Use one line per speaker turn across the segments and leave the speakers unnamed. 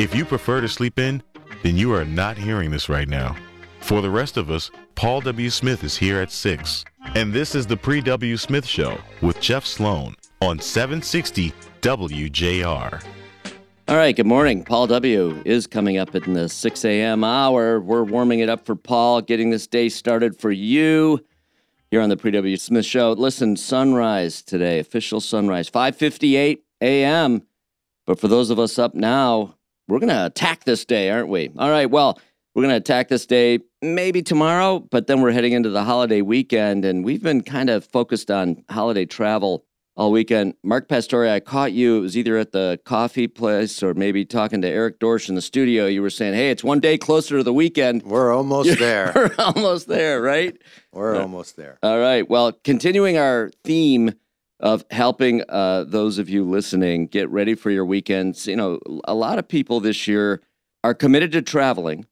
If you prefer to sleep in, then you are not hearing this right now. For the rest of us, Paul W. Smith is here at 6. And this is the Pre W. Smith Show with Jeff Sloan on 760 WJR.
All right, good morning. Paul W. is coming up in the 6 a.m. hour. We're warming it up for Paul, getting this day started for you here on the Pre W. Smith Show. Listen, sunrise today, official sunrise, 5:58 a.m. But for those of us up now, we're going to attack this day, aren't we? All right, well, we're going to attack this day maybe tomorrow, but then we're heading into the holiday weekend, and we've been kind of focused on holiday travel all weekend. Mark Pastore, I caught you. It was either at the coffee place or maybe talking to Eric Dorsch in the studio. You were saying, hey, it's one day closer to the weekend.
We're almost there.
We're almost there, right?
We're uh, almost there.
All right. Well, continuing our theme of helping uh, those of you listening get ready for your weekends. You know, a lot of people this year are committed to traveling,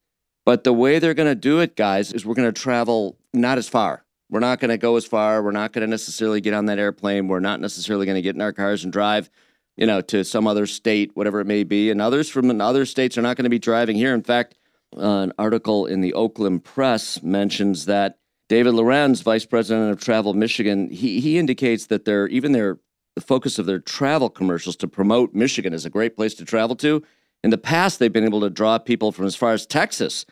but the way they're going to do it, guys, is we're going to travel not as far. We're not going to go as far. We're not going to necessarily get on that airplane. We're not necessarily going to get in our cars and drive, you know, to some other state, whatever it may be. And others from other states are not going to be driving here. In fact, uh, an article in the Oakland Press mentions that David Lorenz, vice president of Travel Michigan, he, he indicates that their even their the focus of their travel commercials to promote Michigan as a great place to travel to. In the past, they've been able to draw people from as far as Texas.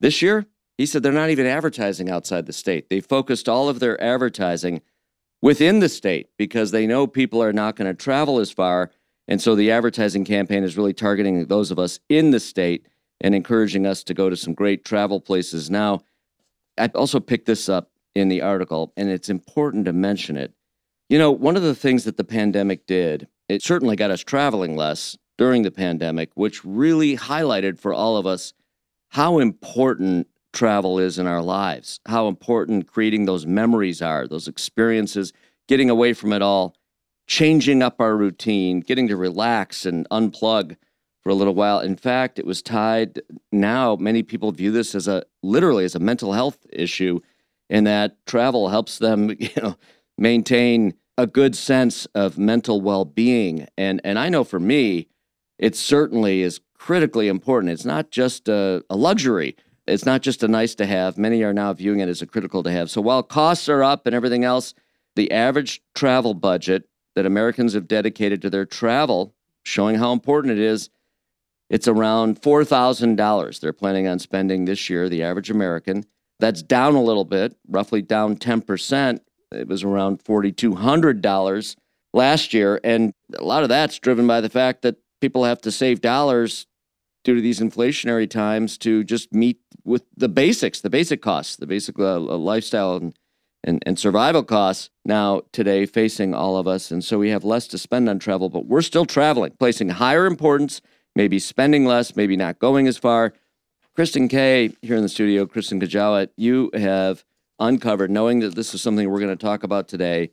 This year, he said they're not even advertising outside the state. They focused all of their advertising within the state because they know people are not going to travel as far. And so the advertising campaign is really targeting those of us in the state and encouraging us to go to some great travel places. Now, I also picked this up in the article, and it's important to mention it. You know, one of the things that the pandemic did, it certainly got us traveling less during the pandemic, which really highlighted for all of us how important travel is in our lives, how important creating those memories are, those experiences, getting away from it all, changing up our routine, getting to relax and unplug for a little while. In fact, it was tied now many people view this as a literally as a mental health issue in that travel helps them, you know, maintain a good sense of mental well-being. And and I know for me, it certainly is critically important. It's not just a, a luxury. It's not just a nice to have. Many are now viewing it as a critical to have. So while costs are up and everything else, the average travel budget that Americans have dedicated to their travel, showing how important it is, it's around $4,000 they're planning on spending this year, the average American. That's down a little bit, roughly down 10%. It was around $4,200 last year. And a lot of that's driven by the fact that people have to save dollars due to these inflationary times to just meet with the basics, the basic costs, the basic uh, lifestyle and, and, and survival costs now today facing all of us. And so we have less to spend on travel, but we're still traveling, placing higher importance, maybe spending less, maybe not going as far. Kristen Kay here in the studio, Kristen Kajawa, you have uncovered, knowing that this is something we're going to talk about today,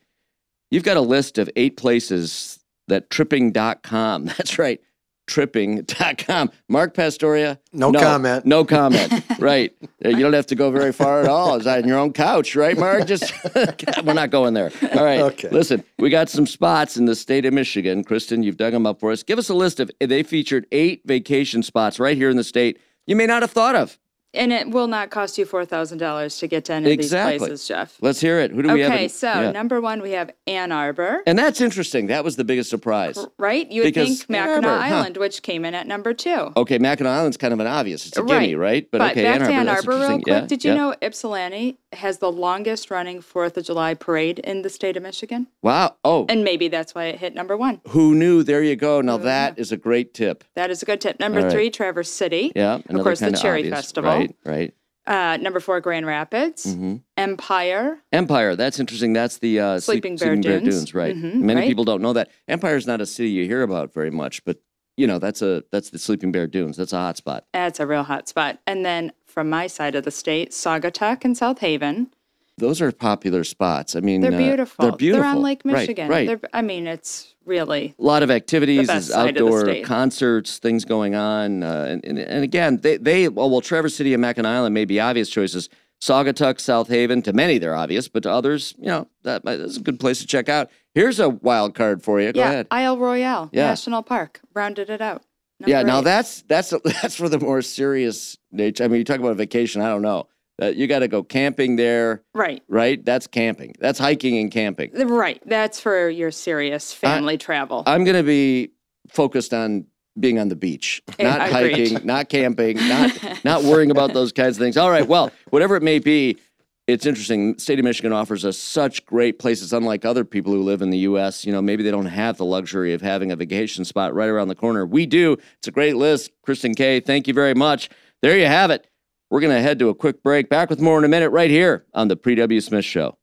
you've got a list of eight places that tripping.com, that's right, tripping.com. Mark Pastoria.
No, comment.
No comment. right. You don't have to go very far at all. It's on your own couch, right, Mark? Just we're not going there. All right.
Okay.
Listen, we got some spots in the state of Michigan. Kristen, you've dug them up for us. Give us a list of they featured eight vacation spots right here in the state you may not have thought of.
And it will not cost you four thousand dollars to get to any
Exactly.
of these places, Jeff.
Let's hear it. Who do we have?
Okay, so
yeah.
number one we have Ann Arbor,
and that's interesting. That was the biggest surprise.
right? You would think Mackinac
Ann Arbor, huh.
Island, which came in at number two.
Okay, Mackinac Island's kind of an obvious. It's a
Right.
gimme, right?
But,
okay,
back to Ann Arbor real quick.
Yeah,
Did you
yeah.
know Ypsilanti has the longest running Fourth of July parade in the state of Michigan?
Wow. Oh,
And maybe that's why it hit number one.
who knew? There you go. Now that is a great tip.
That is a good tip. Number
right.
three, Traverse City.
Yeah.
Of course, the Cherry
obvious.
Festival.
Right. Right.
Uh, number four, Grand Rapids.
Mm-hmm.
Empire.
Empire. That's interesting. That's the uh, Sleep-
Sleeping Bear Dunes.
right?
Mhm,
Many
right.
people don't know that. Empire's not a city you hear about very much, but you know that's a that's the Sleeping Bear Dunes. That's a hot spot.
That's a real hot spot. And then from my side of the state, Saugatuck and South Haven.
Those are popular spots. I mean,
They're
uh,
beautiful.
they're beautiful.
on Lake Michigan.
Right.
They're, I mean, it's really
a lot of activities,
best
is
side of the
outdoor concerts, things going on, uh, and, and and again, they they well, well, Traverse City and Mackinac Island may be obvious choices. Saugatuck, South Haven, to many they're obvious, but to others, you know, that that's a good place to check out. Here's a wild card for you. Go
yeah.
ahead.
Isle Royale
Yeah.
National Park rounded it out.
yeah,
Number
now
eight.
that's that's that's for the more serious nature. I mean, you talk about a vacation. I don't know. Uh, you got to go camping there,
right.
right? That's camping. That's hiking and camping.
Right. That's for your serious family travel.
I'm going to be focused on being on the beach, not
agreed.
hiking, not camping, not not worrying about those kinds of things. All right, well, whatever it may be, it's interesting. State of Michigan offers us such great places, unlike other people who live in the U.S. You know, maybe they don't have the luxury of having a vacation spot right around the corner. We do. It's a great list. Kristen Kay, thank you very much. There you have it. We're going to head to a quick break. Back with more in a minute right here on the Pre W. Smith Show.